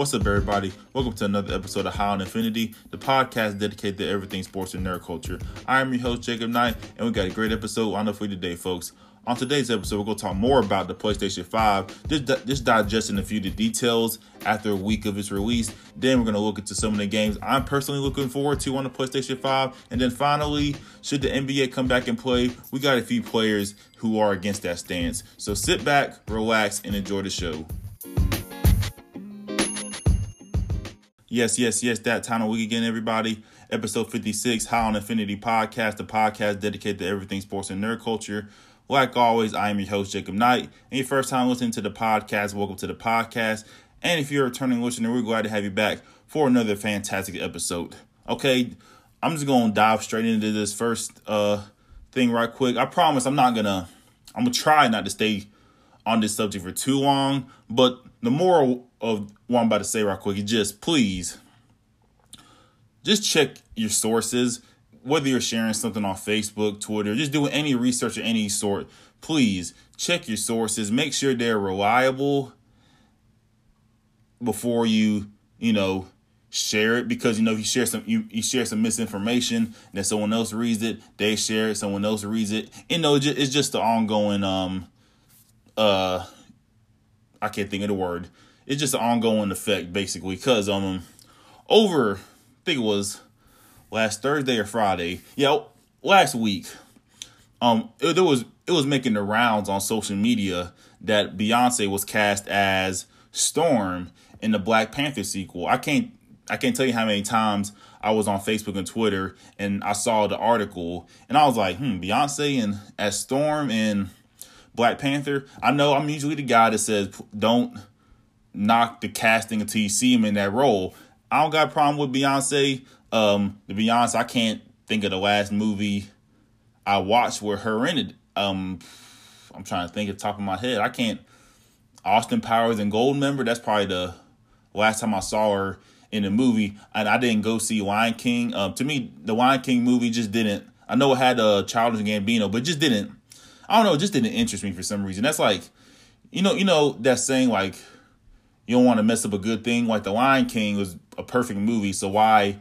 What's up, everybody? Welcome to another episode of High on Infinity, the podcast dedicated to everything sports and nerd culture. I am your host, Jacob Knight, and we got a great episode on the for you today, folks. On today's episode, we're going to talk more about the PlayStation 5, just, just digesting a few of the details after a week of its release. Then we're going to look into some of the games I'm personally looking forward to on the PlayStation 5. And then finally, should the NBA come back and play, we got a few players who are against that stance. So sit back, relax, and enjoy the show. Yes, yes, yes, that time of week again, everybody. Episode 56, High on Infinity Podcast, the podcast dedicated to everything sports and nerd culture. Like always, I am your host, Jacob Knight. And your first time listening to the podcast, welcome to the podcast. And if you're a returning listener, we're glad to have you back for another fantastic episode. Okay, I'm just gonna dive straight into this first uh thing right quick. I promise I'm not gonna I'm gonna try not to stay on this subject for too long, but the moral of what I'm about to say right quick is just please just check your sources. Whether you're sharing something on Facebook, Twitter, just doing any research of any sort, please check your sources. Make sure they're reliable before you, you know, share it. Because you know if you share some you, you share some misinformation then someone else reads it they share it someone else reads it. You know it's just the ongoing um uh i can't think of the word it's just an ongoing effect basically because um over i think it was last Thursday or Friday. Yeah, last week. Um, it, it was it was making the rounds on social media that Beyonce was cast as Storm in the Black Panther sequel. I can't I can't tell you how many times I was on Facebook and Twitter and I saw the article and I was like, hmm, Beyonce and as Storm in Black Panther. I know I'm usually the guy that says don't knock the casting until you see him in that role. I don't got a problem with Beyonce um, to be honest, I can't think of the last movie I watched where her in it. Um, I'm trying to think at the top of my head. I can't. Austin Powers and Goldmember. That's probably the last time I saw her in a movie, and I didn't go see Lion King. Um, to me, the Lion King movie just didn't. I know it had a uh, Childish Gambino, but just didn't. I don't know. It just didn't interest me for some reason. That's like, you know, you know that saying like, you don't want to mess up a good thing. Like the Lion King was a perfect movie, so why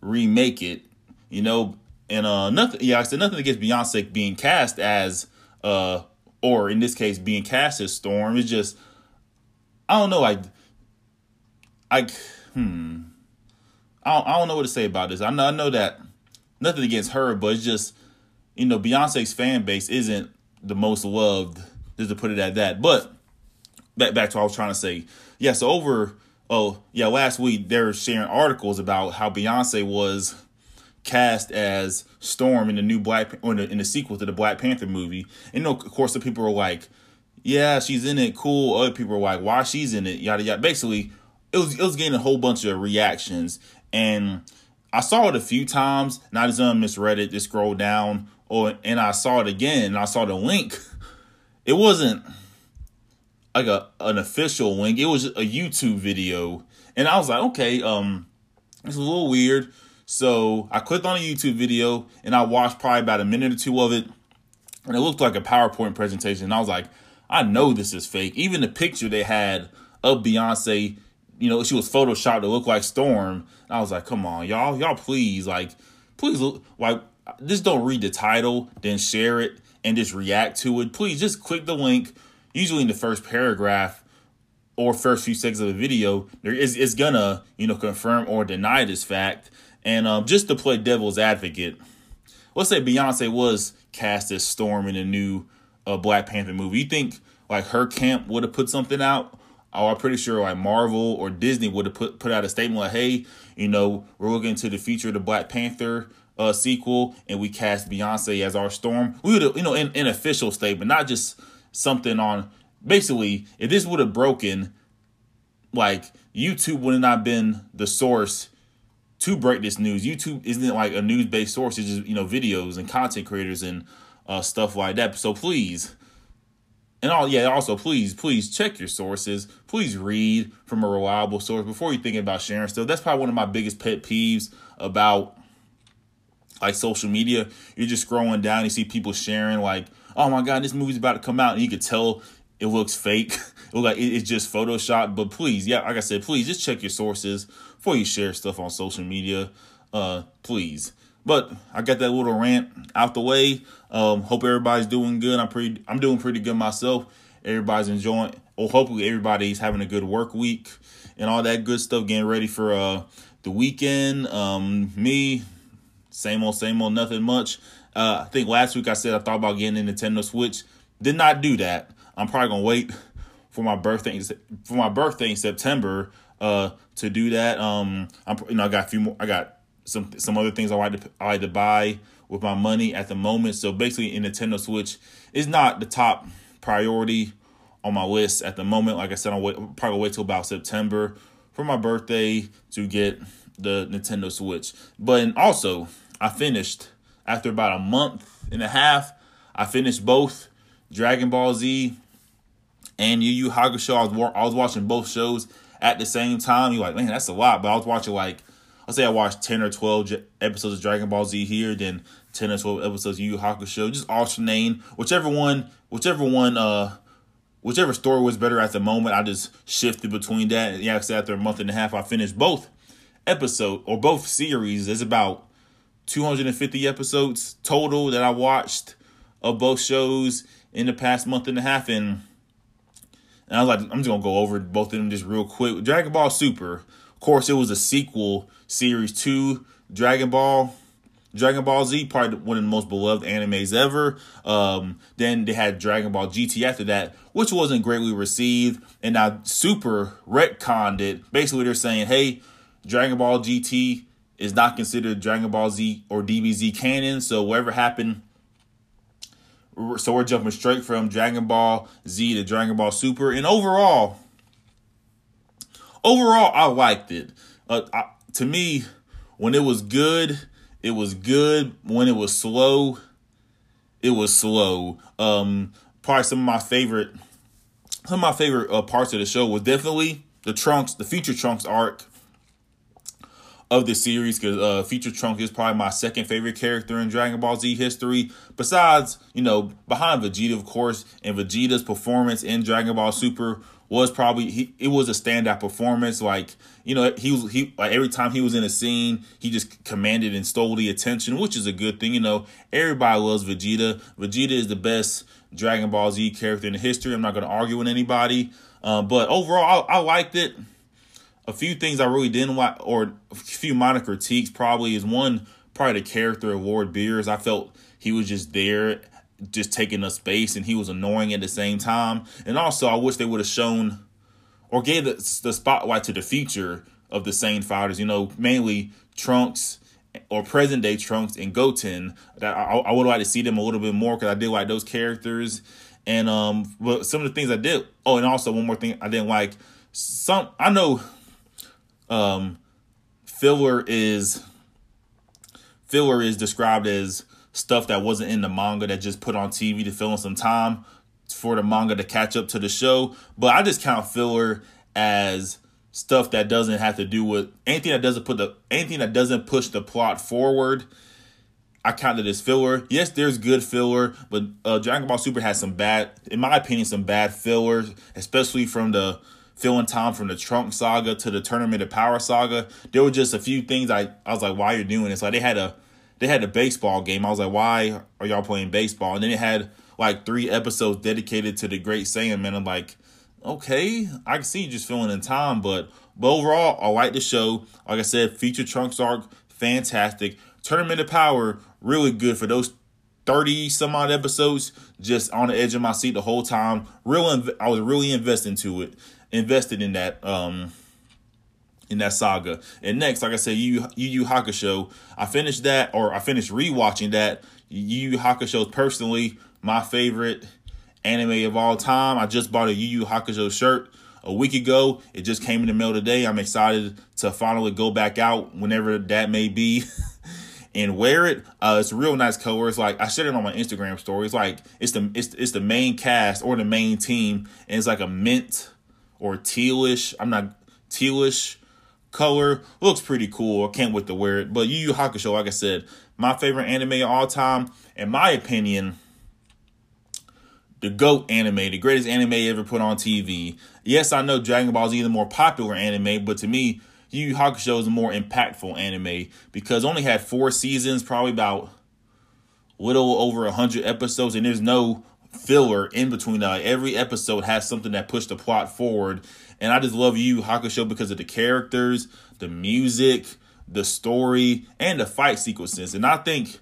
remake it, you know. And uh, nothing. Yeah, I said nothing against Beyonce being cast as uh, or in this case being cast as Storm. It's just I don't know. Like I hmm. I don't, I don't know what to say about this. I know I know that nothing against her, but it's just you know Beyonce's fan base isn't the most loved, just to put it at that. But back back to what I was trying to say. Yeah, so over oh yeah, last week they were sharing articles about how Beyonce was cast as Storm in the new Black or in the, in the sequel to the Black Panther movie. And you know, of course, the people were like, "Yeah, she's in it, cool." Other people were like, "Why she's in it?" Yada yada. Basically, it was it was getting a whole bunch of reactions, and I saw it a few times, and I just um, misread it, just scrolled down, or and I saw it again, and I saw the link. It wasn't like a an official link. It was a YouTube video, and I was like, okay, um, it's a little weird. So I clicked on a YouTube video and I watched probably about a minute or two of it, and it looked like a PowerPoint presentation. And I was like, I know this is fake. Even the picture they had of Beyonce, you know, she was photoshopped to look like Storm. And I was like, come on, y'all, y'all, please, like, please, like, just don't read the title, then share it and just react to it. Please just click the link usually in the first paragraph or first few seconds of the video, there is is gonna you know confirm or deny this fact. And um, just to play devil's advocate, let's say Beyonce was cast as Storm in a new uh, Black Panther movie. You think like her camp would have put something out? Oh, I'm pretty sure like Marvel or Disney would have put put out a statement like, "Hey, you know, we're looking to the future of the Black Panther uh, sequel, and we cast Beyonce as our Storm." We would, have, you know, in an official statement, not just something on basically if this would have broken like YouTube would have not been the source to break this news. YouTube isn't like a news based source, it's just, you know, videos and content creators and uh, stuff like that. So please, and all, yeah, also please, please check your sources. Please read from a reliable source before you're thinking about sharing stuff. That's probably one of my biggest pet peeves about like social media. You're just scrolling down, you see people sharing like oh my god, this movie's about to come out, and you could tell it looks fake. it like it's just Photoshop. But please, yeah, like I said, please just check your sources before you share stuff on social media. Uh, please. But I got that little rant out the way. Um, hope everybody's doing good. I'm pretty. I'm doing pretty good myself. Everybody's enjoying. Or hopefully everybody's having a good work week and all that good stuff. Getting ready for uh the weekend. Um, me, same old, same old, nothing much. Uh, I think last week I said I thought about getting a Nintendo Switch. Did not do that. I'm probably gonna wait for my birthday for my birthday in September uh to do that. Um, I'm you know I got a few more. I got some some other things I like to I like to buy with my money at the moment. So basically, a Nintendo Switch is not the top priority on my list at the moment. Like I said, I'll wait, probably wait till about September for my birthday to get the Nintendo Switch. But also, I finished after about a month and a half. I finished both Dragon Ball Z and Yu Yu Hakusho. I was I was watching both shows at the same time. You're like, man, that's a lot. But I was watching like I'll say I watched ten or twelve episodes of Dragon Ball Z here, then ten or twelve episodes of Yu Yu Hakusho. Just alternating whichever one, whichever one, uh, whichever story was better at the moment. I just shifted between that. Yeah, so after a month and a half, I finished both episode or both series. There's about 250 episodes total that I watched of both shows in the past month and a half, and and I was like, I'm just gonna go over both of them just real quick. Dragon Ball Super, of course, it was a sequel series to Dragon Ball. Dragon Ball Z, probably one of the most beloved animes ever. Um, then they had Dragon Ball GT after that, which wasn't greatly received. And now Super retconned it. Basically, they're saying, hey, Dragon Ball GT is not considered Dragon Ball Z or DBZ canon. So whatever happened so we're jumping straight from Dragon Ball Z to Dragon Ball Super, and overall, overall, I liked it. Uh, I, to me, when it was good, it was good. When it was slow, it was slow. Um, probably some of my favorite, some of my favorite uh, parts of the show was definitely the Trunks, the Future Trunks arc of the series because uh, Future Trunk is probably my second favorite character in Dragon Ball Z history. Besides, you know, behind Vegeta, of course, and Vegeta's performance in Dragon Ball Super was probably he, it was a standout performance. Like you know, he was he like every time he was in a scene, he just commanded and stole the attention, which is a good thing. You know, everybody loves Vegeta. Vegeta is the best Dragon Ball Z character in history. I'm not going to argue with anybody. Uh, but overall, I, I liked it a few things I really didn't like, or a few minor critiques probably is one, probably the character of Lord Beerus. I felt he was just there, just taking up space, and he was annoying at the same time. And also, I wish they would have shown or gave the, the spotlight to the future of the Saiyan fighters, you know, mainly Trunks or present day Trunks and Goten. That I, I would like to see them a little bit more because I did like those characters. And um, but some of the things I did. Oh, and also one more thing I didn't like. Some I know um, filler is filler is described as stuff that wasn't in the manga that just put on TV to fill in some time for the manga to catch up to the show. But I just count filler as stuff that doesn't have to do with anything that doesn't put the anything that doesn't push the plot forward. I count it as filler. Yes, there's good filler, but uh, Dragon Ball Super has some bad, in my opinion, some bad fillers, especially from the filling time from the Trunk saga to the Tournament of Power saga. There were just a few things I, I was like, why are you're doing this? Like they had a they had a baseball game. I was like, why are y'all playing baseball? And then it had like three episodes dedicated to the Great Saiyaman. I'm like, okay, I can see you just filling in time, but but overall, I like the show. Like I said, feature Trunks arc, fantastic. Tournament of Power, really good for those 30 some odd episodes just on the edge of my seat the whole time real i was really invested into it invested in that um in that saga. And next, like I said, Yu Yu, Hakusho, I finished that or I finished rewatching that. Yu Yu Hakusho is personally my favorite anime of all time. I just bought a Yu Yu Hakusho shirt a week ago. It just came in the mail today. I'm excited to finally go back out whenever that may be. and wear it. Uh, it's a real nice color. It's like I shared it on my Instagram story. It's like it's the it's it's the main cast or the main team, and it's like a mint or tealish. I'm not tealish color. Looks pretty cool. I can't wait to wear it. But Yu Yu Hakusho, like I said, my favorite anime of all time. In my opinion, the GOAT anime, the greatest anime ever put on TV. Yes, I know Dragon Ball Z is the more popular anime, but to me, Yu Yu Hakusho is a more impactful anime because only had four seasons, probably about little over hundred episodes, and there's no filler in between. Uh, every episode has something that pushed the plot forward, and I just love you Hakusho because of the characters, the music, the story, and the fight sequences. And I think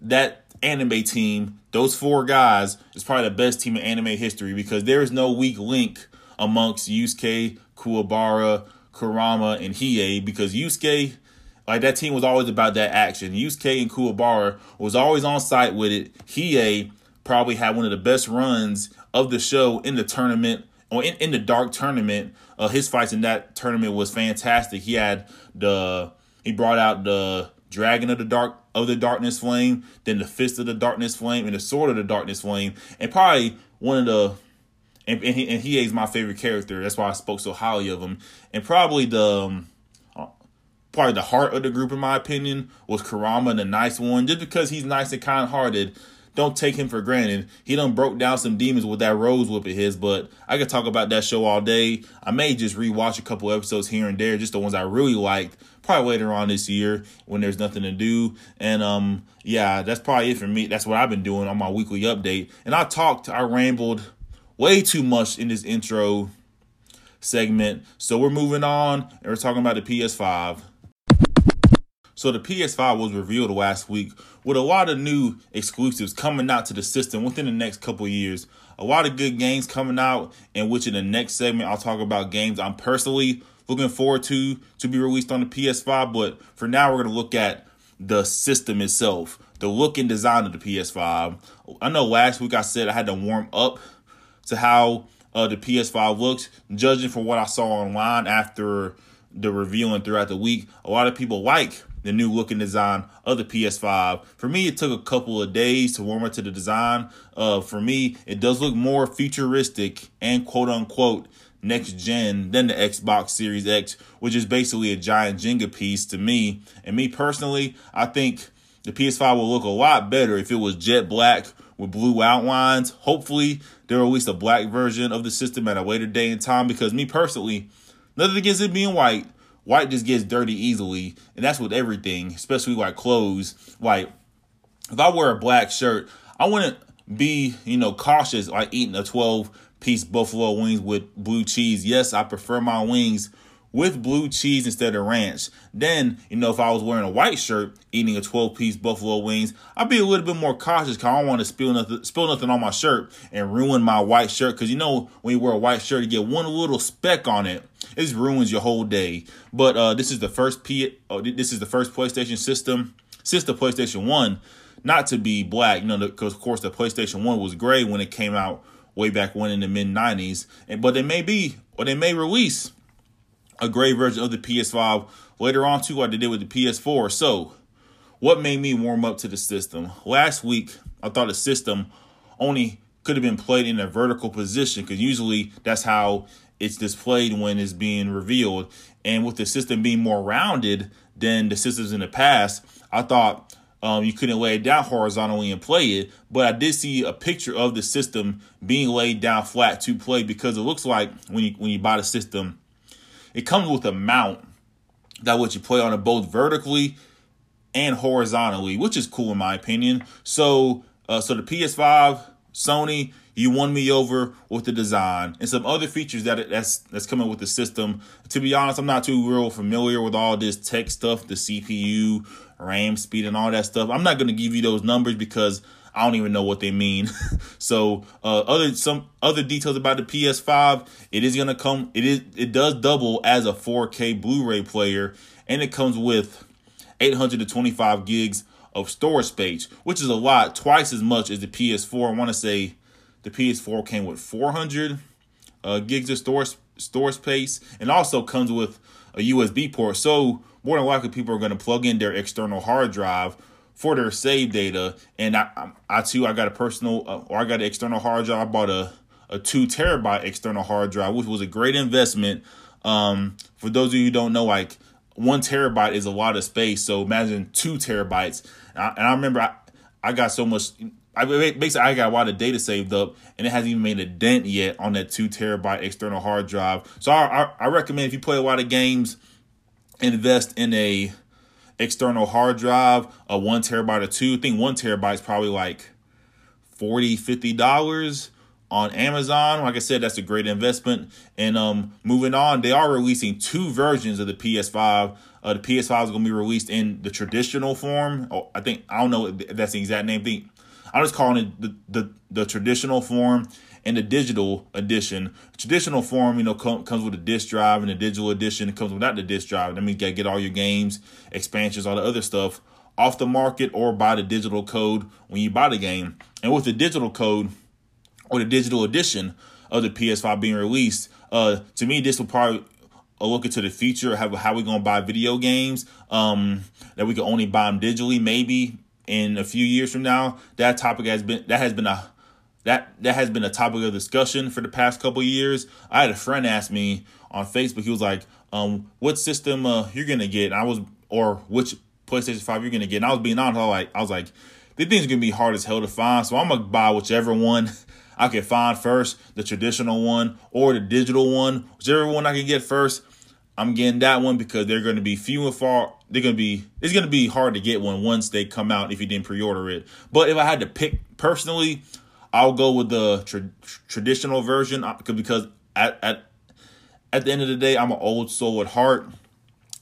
that anime team, those four guys, is probably the best team in anime history because there is no weak link amongst Yusuke, Kuwabara, Kurama, and Hiei because Yusuke, like that team was always about that action. Yusuke and Kuwabara was always on site with it. Hiei probably had one of the best runs of the show in the tournament or in, in the dark tournament. Uh, his fights in that tournament was fantastic. He had the he brought out the dragon of the dark of the darkness flame, then the fist of the darkness flame, and the sword of the darkness flame, and probably one of the and, and he and he is my favorite character. That's why I spoke so highly of him. And probably the um, uh, probably the heart of the group, in my opinion, was Kurama, the nice one. Just because he's nice and kind hearted, don't take him for granted. He done broke down some demons with that rose whip of his, but I could talk about that show all day. I may just rewatch a couple episodes here and there, just the ones I really liked. Probably later on this year when there's nothing to do. And um, yeah, that's probably it for me. That's what I've been doing on my weekly update. And I talked, I rambled way too much in this intro segment. So we're moving on and we're talking about the PS5. So the PS5 was revealed last week with a lot of new exclusives coming out to the system within the next couple years. A lot of good games coming out, in which in the next segment I'll talk about games I'm personally looking forward to to be released on the PS5. But for now, we're gonna look at the system itself, the look and design of the PS5. I know last week I said I had to warm up to how uh, the PS5 looks, judging from what I saw online after the and throughout the week. A lot of people like the new look and design of the PS5. For me, it took a couple of days to warm up to the design. Uh, for me, it does look more futuristic and quote unquote next gen than the Xbox Series X, which is basically a giant Jenga piece to me. And me personally, I think the PS5 will look a lot better if it was jet black with blue outlines. Hopefully, they'll release a black version of the system at a later day and time because me personally, nothing against it being white white just gets dirty easily, and that's with everything, especially like clothes. Like if I wear a black shirt, I wouldn't be, you know, cautious like eating a 12 piece buffalo wings with blue cheese. Yes, I prefer my wings with blue cheese instead of ranch. Then, you know, if I was wearing a white shirt, eating a 12 piece buffalo wings, I'd be a little bit more cautious because I don't want to spill nothing, spill nothing on my shirt and ruin my white shirt. Because you know, when you wear a white shirt, you get one little speck on it, it ruins your whole day. But uh, this is the first P. Oh, this is the first PlayStation system since the PlayStation One not to be black. You know, because of course the PlayStation One was gray when it came out way back when in the mid 90s. And but they may be or they may release a gray version of the PS5 later on too, like they did with the PS4. So, what made me warm up to the system? Last week, I thought the system only could have been played in a vertical position because usually that's how it's displayed when it's being revealed. And with the system being more rounded than the systems in the past, I thought um, you couldn't lay it down horizontally and play it. But I did see a picture of the system being laid down flat to play because it looks like when you when you buy the system, it comes with a mount that what you play on it both vertically and horizontally, which is cool in my opinion. So, uh, so the PS5, Sony, you won me over with the design and some other features that that's that's coming with the system. To be honest, I'm not too real familiar with all this tech stuff, the CPU, RAM speed, and all that stuff. I'm not going to give you those numbers because I don't even know what they mean. so uh, other some other details about the PS5, it is gonna come. It is it does double as a 4K Blu-ray player, and it comes with 825 gigs of storage space, which is a lot, twice as much as the PS4. I want to say the PS4 came with 400 uh, gigs of storage space, and also comes with a USB port. So more than likely, people are going to plug in their external hard drive for their save data. And I, I too, I got a personal, uh, or I got an external hard drive. I bought a, a two terabyte external hard drive, which was a great investment. Um, for those of you who don't know, like one terabyte is a lot of space. So imagine two terabytes. And I, and I remember I, I got so much I basically I got a lot of data saved up, and it hasn't even made a dent yet on that two terabyte external hard drive. So I, I, I recommend if you play a lot of games, invest in a external hard drive, a one terabyte or two. I think one terabyte is probably like 40 50 dollars on Amazon. Like I said, that's a great investment. And um, moving on, they are releasing two versions of the PS5. Uh, the PS5 is going to be released in the traditional form. Oh, I think I don't know if that's the exact name. I think I'm just calling it the the, the traditional form and the digital edition. Traditional form, you know, com- comes with a disc drive, and the digital edition comes without the disc drive. That means you got to get all your games, expansions, all the other stuff off the market or buy the digital code when you buy the game. And with the digital code or the digital edition of the PS5 being released, uh, to me, this will probably a look into the future, how how we gonna buy video games, um, that we can only buy them digitally, maybe in a few years from now. That topic has been that has been a that that has been a topic of discussion for the past couple years. I had a friend ask me on Facebook. He was like, um, "What system uh, you're gonna get?" And I was, or which PlayStation Five you're gonna get? And I was being honest. I was like, I was like, these things gonna be hard as hell to find. So I'm gonna buy whichever one I can find first, the traditional one or the digital one, whichever one I can get first. I'm getting that one because they're going to be few and far. They're going to be. It's going to be hard to get one once they come out if you didn't pre-order it. But if I had to pick personally, I'll go with the tra- traditional version uh, because at at at the end of the day, I'm an old soul at heart,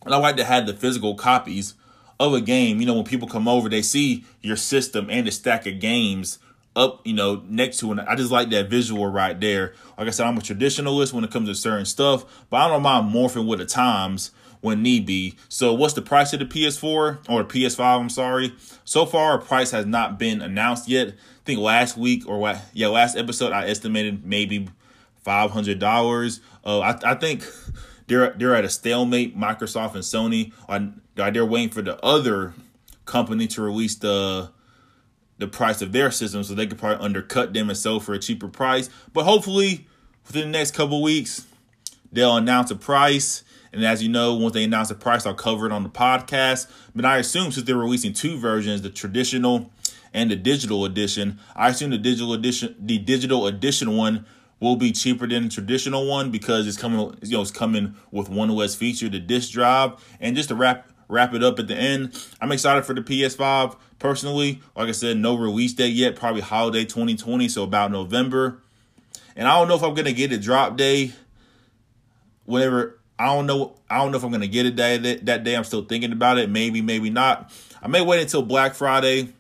and I like to have the physical copies of a game. You know, when people come over, they see your system and the stack of games up, you know, next to it. I just like that visual right there. Like I said, I'm a traditionalist when it comes to certain stuff, but I don't mind morphing with the times when need be. So what's the price of the PS4 or the PS5? I'm sorry. So far, a price has not been announced yet. I think last week or what? Yeah, last episode I estimated maybe five hundred dollars. Uh, I, I think they're they're at a stalemate. Microsoft and Sony are they're waiting for the other company to release the the price of their system so they could probably undercut them and sell for a cheaper price. But hopefully within the next couple weeks they'll announce a price. And as you know, once they announce the price, I'll cover it on the podcast. But I assume since they're releasing two versions, the traditional and the digital edition, I assume the digital edition, the digital edition one will be cheaper than the traditional one because it's coming, you know, it's coming with one OS feature, the disk drive. And just to wrap wrap it up at the end, I'm excited for the PS5 personally. Like I said, no release date yet, probably holiday 2020, so about November. And I don't know if I'm gonna get a drop day. Whatever, I don't know. I don't know if I'm gonna get it that that day. I'm still thinking about it. Maybe, maybe not. I may wait until Black Friday,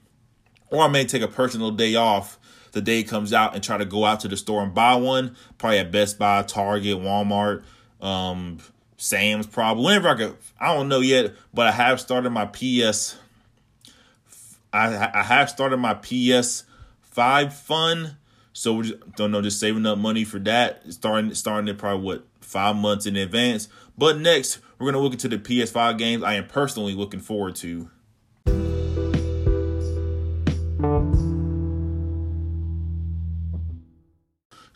or I may take a personal day off the day it comes out and try to go out to the store and buy one. Probably at Best Buy, Target, Walmart, um, Sam's, probably whenever I could. I don't know yet, but I have started my PS. I I have started my PS five fund, so we just, don't know, just saving up money for that. Starting starting it probably what five months in advance. But next, we're gonna look into the PS5 games I am personally looking forward to.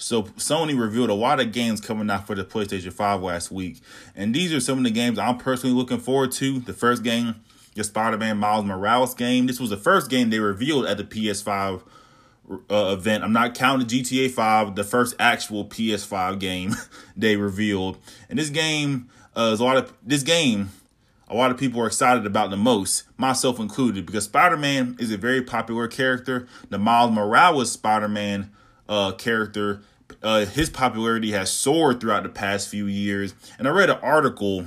So Sony revealed a lot of games coming out for the PlayStation 5 last week. And these are some of the games I'm personally looking forward to. The first game, the Spider-Man Miles Morales game. This was the first game they revealed at the PS5 uh, event. I'm not counting GTA 5, the first actual PS5 game they revealed. And this game uh, is a lot of this game a lot of people are excited about the most, myself included, because Spider-Man is a very popular character. The Miles Morales Spider-Man uh, character uh, his popularity has soared throughout the past few years. And I read an article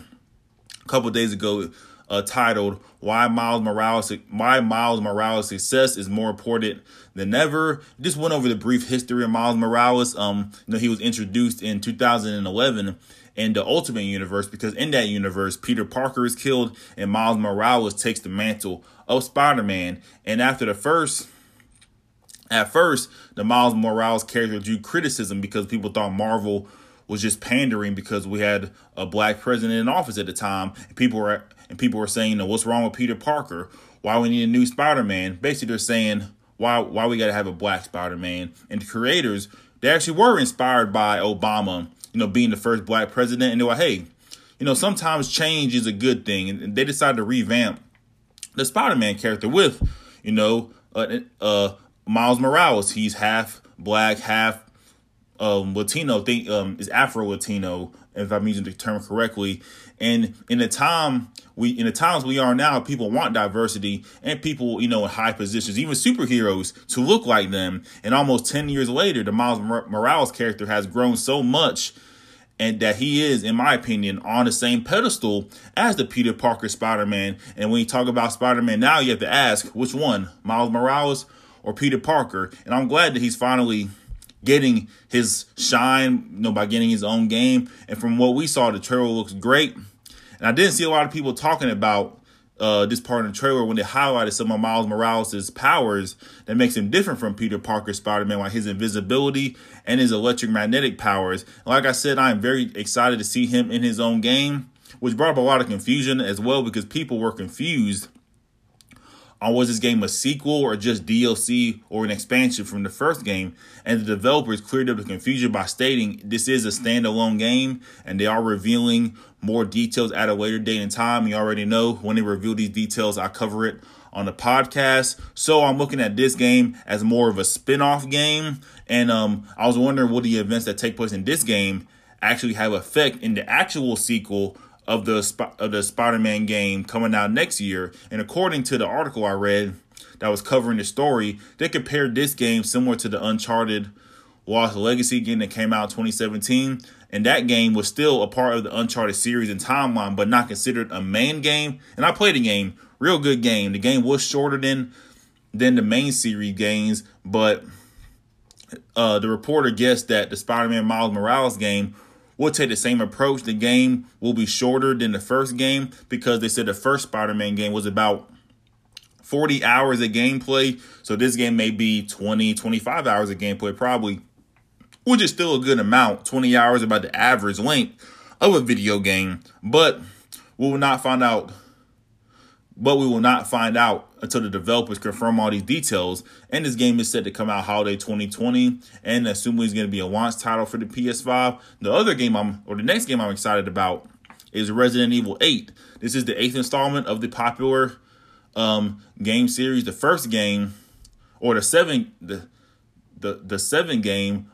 a couple days ago uh, titled "Why Miles Morales Why Miles Morales' Success is More Important Than Ever." Just went over the brief history of Miles Morales. Um, you know, he was introduced in 2011 in the Ultimate Universe because in that universe, Peter Parker is killed and Miles Morales takes the mantle of Spider-Man. And after the first at first, the Miles Morales character drew criticism because people thought Marvel was just pandering because we had a black president in office at the time, and people were and people were saying, "What's wrong with Peter Parker? Why we need a new Spider-Man?" Basically, they're saying, "Why why we got to have a black Spider-Man?" And the creators they actually were inspired by Obama, you know, being the first black president, and they were, "Hey, you know, sometimes change is a good thing," and they decided to revamp the Spider-Man character with, you know, uh, uh Miles Morales. He's half black, half um, Latino. Think um, is Afro Latino, if I'm using the term correctly. And in the time we in the times we are now, people want diversity and people, you know, in high positions, even superheroes, to look like them. And almost ten years later, the Miles Morales character has grown so much and that he is, in my opinion, on the same pedestal as the Peter Parker Spider Man. And when you talk about Spider Man now, you have to ask which one, Miles Morales or Peter Parker. And I'm glad that he's finally getting his shine, you know, by getting his own game. And from what we saw, the trailer looks great. And I didn't see a lot of people talking about uh, this part in the trailer when they highlighted some of Miles Morales' powers that makes him different from Peter Parker Spider-Man, like his invisibility and his electromagnetic powers. And like I said, I am very excited to see him in his own game, which brought up a lot of confusion as well because people were confused on was this game a sequel or just DLC or an expansion from the first game. And the developers cleared up the confusion by stating this is a standalone game and they are revealing more details at a later date and time. You already know when they reveal these details, I cover it on the podcast. So I'm looking at this game as more of a spin-off game. And um, I was wondering will the events that take place in this game actually have effect in the actual sequel of the of the Spider-Man game coming out next year. And according to the article I read that was covering the story, they compared this game similar to the Uncharted Lost Legacy game that came out in 2017 and that game was still a part of the Uncharted series and timeline, but not considered a main game. And I played the game, real good game. The game was shorter than than the main series games, but uh, the reporter guessed that the Spider-Man Miles Morales game will take the same approach. The game will be shorter than the first game because they said the first Spider-Man game was about 40 hours of gameplay. So this game may be 20, 25 hours of gameplay, probably which is still a good amount. 20 hours about the average length of a video game, but we will not find out. But we will not find out until the developers confirm all these details. And this game is set to come out holiday 2020, and assuming it's going to be a launch title for the PS5. The other game I'm, or the next game I'm excited about, is Resident Evil 8. This is the eighth installment of the popular um, game series. The first game, or the seven, the the the seven game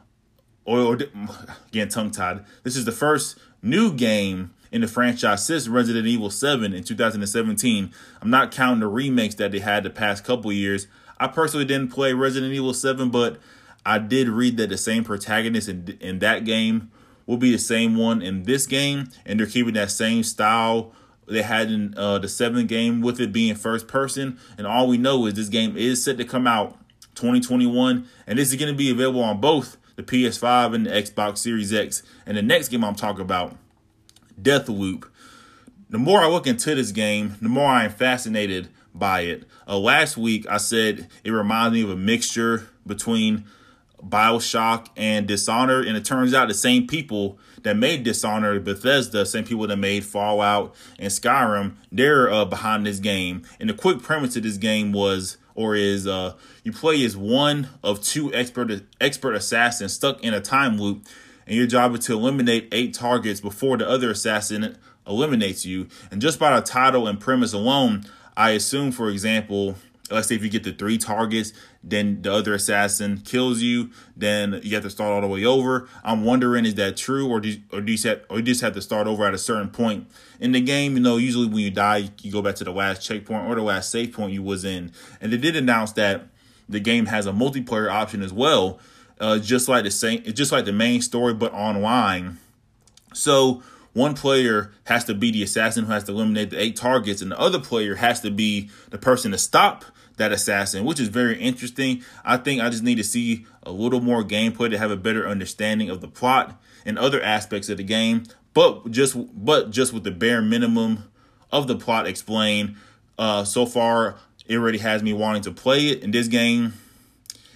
or, or again tongue tied. This is the first new game in the franchise since Resident Evil 7 in 2017. I'm not counting the remakes that they had the past couple years. I personally didn't play Resident Evil 7, but I did read that the same protagonist in, in that game will be the same one in this game, and they're keeping that same style they had in uh, the seventh game with it being first person. And all we know is this game is set to come out 2021, and this is going to be available on both the PS5 and the Xbox Series X. And the next game I'm talking about, Deathloop. The more I look into this game, the more I am fascinated by it. Uh, last week, I said it reminds me of a mixture between Bioshock and Dishonored, and it turns out the same people that made Dishonored, Bethesda, same people that made Fallout and Skyrim, they're uh, behind this game. And the quick premise of this game was or is uh, you play as one of two expert expert assassins stuck in a time loop, and your job is to eliminate eight targets before the other assassin eliminates you. And just by the title and premise alone, I assume, for example, let's say if you get the three targets, then the other assassin kills you, then you have to start all the way over. I'm wondering, is that true, or do you, or do you set, or you just have to start over at a certain point in the game? You know, usually when you die, you go back to the last checkpoint or the last save point you was in. And they did announce that the game has a multiplayer option as well, uh, just like the same, just like the main story, but online. So one player has to be the assassin who has to eliminate the eight targets, and the other player has to be the person to stop that assassin, which is very interesting. I think I just need to see a little more gameplay to have a better understanding of the plot and other aspects of the game. But just but just with the bare minimum of the plot explained, uh, so far it already has me wanting to play it. And this game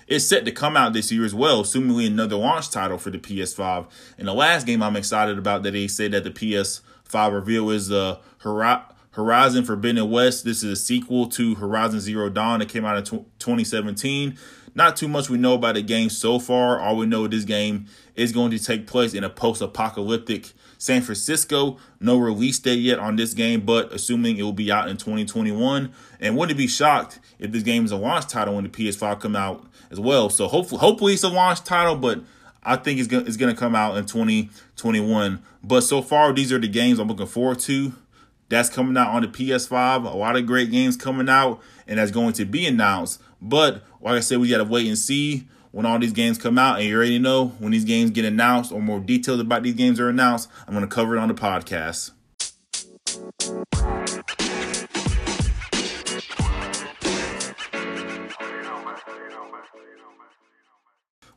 is set to come out this year as well, assumingly another launch title for the PS5. And the last game I'm excited about that they say that the PS5 reveal is uh, Horizon. Horizon Forbidden West. This is a sequel to Horizon Zero Dawn that came out in 2017. not too much we know about the game so far. All we know this game is going to take place in a post-apocalyptic San Francisco. No release date yet on this game, but assuming it will be out in 2021. And wouldn't be shocked if this game is a launch title when the PS5 come out as well. So hopefully, hopefully it's a launch title, but I think it's gonna it's gonna come out in 2021. But so far, these are the games I'm looking forward to. That's coming out on the PS5. A lot of great games coming out, and that's going to be announced. But like I said, we got to wait and see when all these games come out. And you already know when these games get announced or more details about these games are announced, I'm to cover it on the podcast.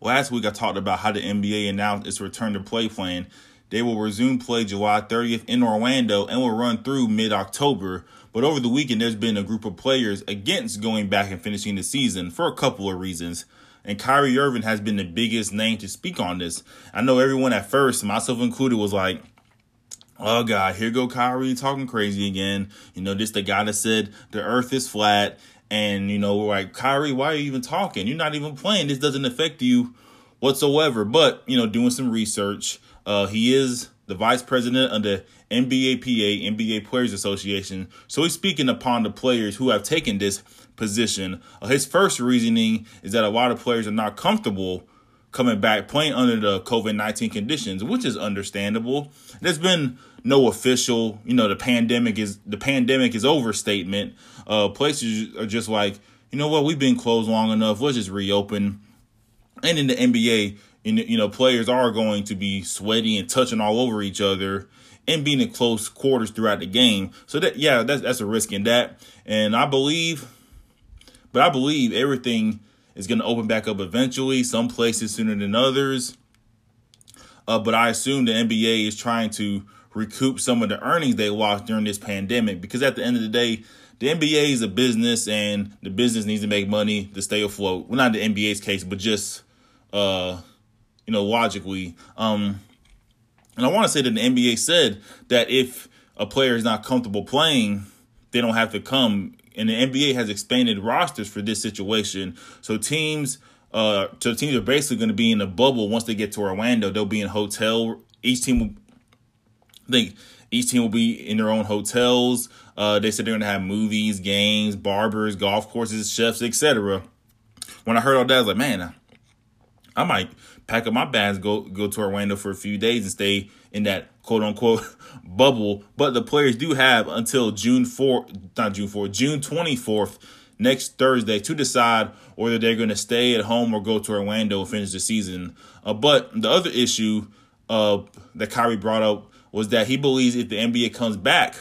Last week, I talked about how the NBA announced its return to play plan. They will resume play July 30th in Orlando and will run through mid October. But over the weekend, there's been a group of players against going back and finishing the season for a couple of reasons. And Kyrie Irving has been the biggest name to speak on this. I know everyone at first, myself included, was like, Oh God, here go Kyrie talking crazy again. You know, this the guy that said the earth is flat. And, you know, we're like, Kyrie, why are you even talking? You're not even playing. This doesn't affect you whatsoever. But, you know, doing some research, uh, he is the vice president of the NBAPA, NBA Players Association. So he's speaking upon the players who have taken this position. Uh, his first reasoning is that a lot of players are not comfortable coming back playing under the COVID 19 conditions, which is understandable. There's been no official, you know, the pandemic is the pandemic is over statement. Uh, places are just like, you know what, we've been closed long enough. Let's just reopen. And in the NBA, you know, players are going to be sweaty and touching all over each other and being in close quarters throughout the game. So that yeah, that's that's a risk in that. And I believe, but I believe everything is going to open back up eventually. Some places sooner than others. Uh, but I assume the NBA is trying to recoup some of the earnings they lost during this pandemic because at the end of the day, the NBA is a business and the business needs to make money to stay afloat. Well, not the NBA's case, but just uh, you know, logically. Um, and I want to say that the NBA said that if a player is not comfortable playing, they don't have to come. And the NBA has expanded rosters for this situation. So teams, uh, so teams are basically going to be in a bubble once they get to Orlando. They'll be in hotel. Each team, will, I think, each team will be in their own hotels. Uh, they said they're going to have movies, games, barbers, golf courses, chefs, etc. When I heard all that, I was like, man, I might pack up my bags, go go to Orlando for a few days and stay in that quote unquote bubble. But the players do have until June 4th, not June 4th, June 24th, next Thursday to decide whether they're going to stay at home or go to Orlando and finish the season. Uh, but the other issue uh, that Kyrie brought up was that he believes if the NBA comes back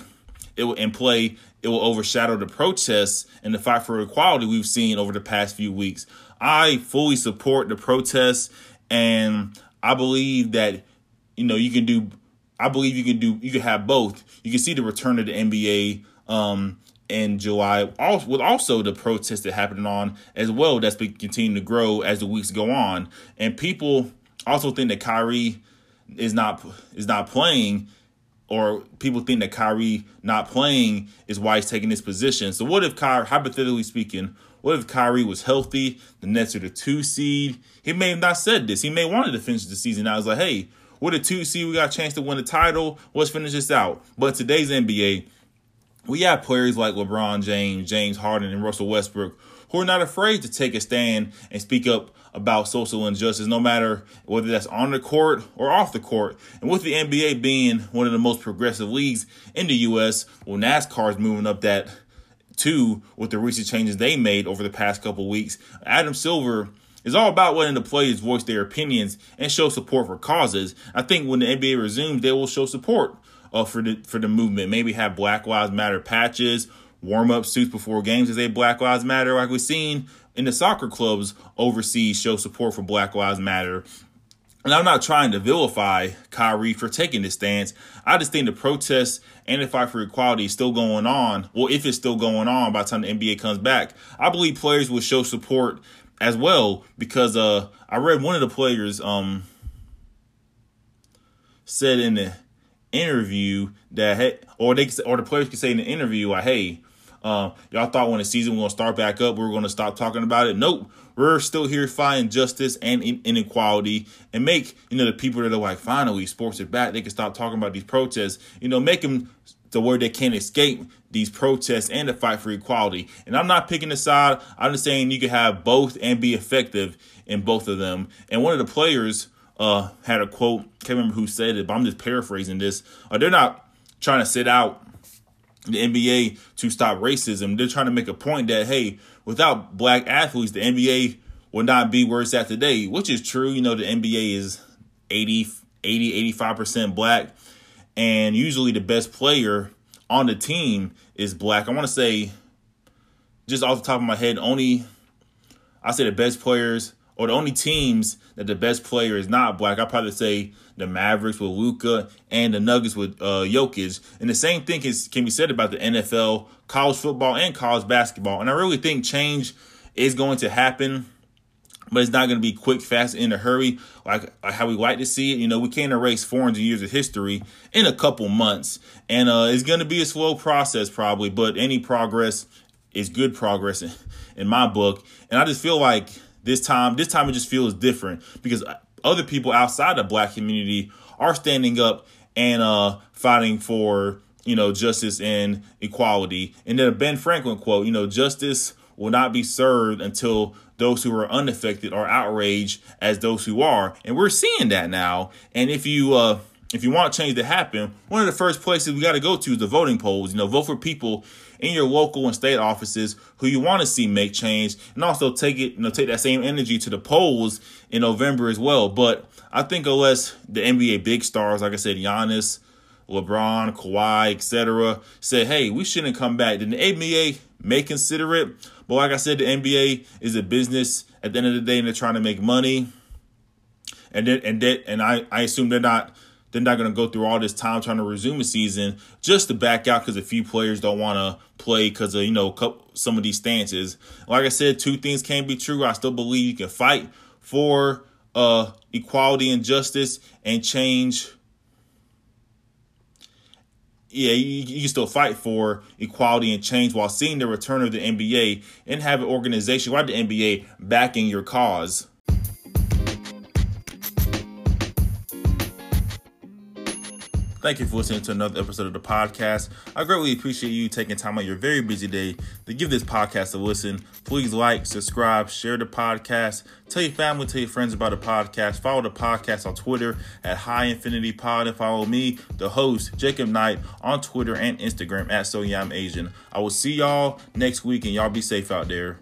it will, and play, it will overshadow the protests and the fight for equality we've seen over the past few weeks. I fully support the protests and I believe that, you know, you can do, I believe you can do, you can have both. You can see the return of the NBA um, in July, also, with also the protests that happening on as well that's been continuing to grow as the weeks go on. And people also think that Kyrie is not is not playing or people think that Kyrie not playing is why he's taking this position. So what if Kyrie, hypothetically speaking, what if Kyrie was healthy? The Nets are the two seed. He may have not said this. He may wanted to finish the season. I was like, hey, we're the two seed. We got a chance to win the title. Let's finish this out. But today's NBA, we have players like LeBron James, James Harden, and Russell Westbrook who are not afraid to take a stand and speak up about social injustice, no matter whether that's on the court or off the court. And with the NBA being one of the most progressive leagues in the U.S., well, NASCAR is moving up that too with the recent changes they made over the past couple weeks. Adam Silver is all about letting the players voice their opinions and show support for causes. I think when the NBA resumes, they will show support uh, for the for the movement. Maybe have Black Lives Matter patches, warm up suits before games as a Black Lives Matter, like we've seen in the soccer clubs overseas show support for Black Lives Matter. And I'm not trying to vilify Kyrie for taking this stance. I just think the protests and the fight for equality is still going on. Well, if it's still going on by the time the NBA comes back, I believe players will show support as well because uh, I read one of the players um, said in the interview that hey, or they or the players could say in the interview like, hey, uh, y'all thought when the season was gonna start back up, we were gonna stop talking about it. Nope, we're still here fighting justice and inequality and make, you know, the people that are like, finally, sports are back. They can stop talking about these protests, you know, make them the where they can't escape these protests and the fight for equality. And I'm not picking a side. I'm just saying you can have both and be effective in both of them. And one of the players uh, had a quote, can't remember who said it, but I'm just paraphrasing this. Uh, they're not trying to sit out the NBA to stop racism. They're trying to make a point that, hey, without black athletes, the NBA would not be where it's at today, which is true. You know, the NBA is 80, 80, 85% black. And usually the best player on the team is black. I want to say, just off the top of my head, only I say the best players or the only teams that the best player is not black, I'd probably say the Mavericks with Luka and the Nuggets with uh, Jokic. And the same thing is, can be said about the NFL, college football, and college basketball. And I really think change is going to happen, but it's not going to be quick, fast, in a hurry like, like how we like to see it. You know, we can't erase 400 years of history in a couple months. And uh, it's going to be a slow process probably, but any progress is good progress in, in my book. And I just feel like – this time, this time it just feels different because other people outside the black community are standing up and uh, fighting for you know justice and equality. And then a Ben Franklin quote, you know, justice will not be served until those who are unaffected are outraged as those who are. And we're seeing that now. And if you uh if you want change to happen, one of the first places we got to go to is the voting polls. You know, vote for people in your local and state offices who you want to see make change, and also take it, you know, take that same energy to the polls in November as well. But I think unless the NBA big stars, like I said, Giannis, LeBron, Kawhi, etc., said, "Hey, we shouldn't come back," then the NBA may consider it. But like I said, the NBA is a business at the end of the day, and they're trying to make money. And then, and that, and I, I assume they're not they're not going to go through all this time trying to resume a season just to back out because a few players don't want to play because of you know some of these stances. Like I said, two things can be true. I still believe you can fight for uh, equality and justice and change. Yeah, you, you still fight for equality and change while seeing the return of the NBA and have an organization like the NBA backing your cause. Thank you for listening to another episode of the podcast. I greatly appreciate you taking time on your very busy day to give this podcast a listen. Please like, subscribe, share the podcast, tell your family, tell your friends about the podcast. Follow the podcast on Twitter at High Infinity Pod and follow me, the host, Jacob Knight, on Twitter and Instagram at So Yeah I'm Asian. I will see y'all next week and y'all be safe out there.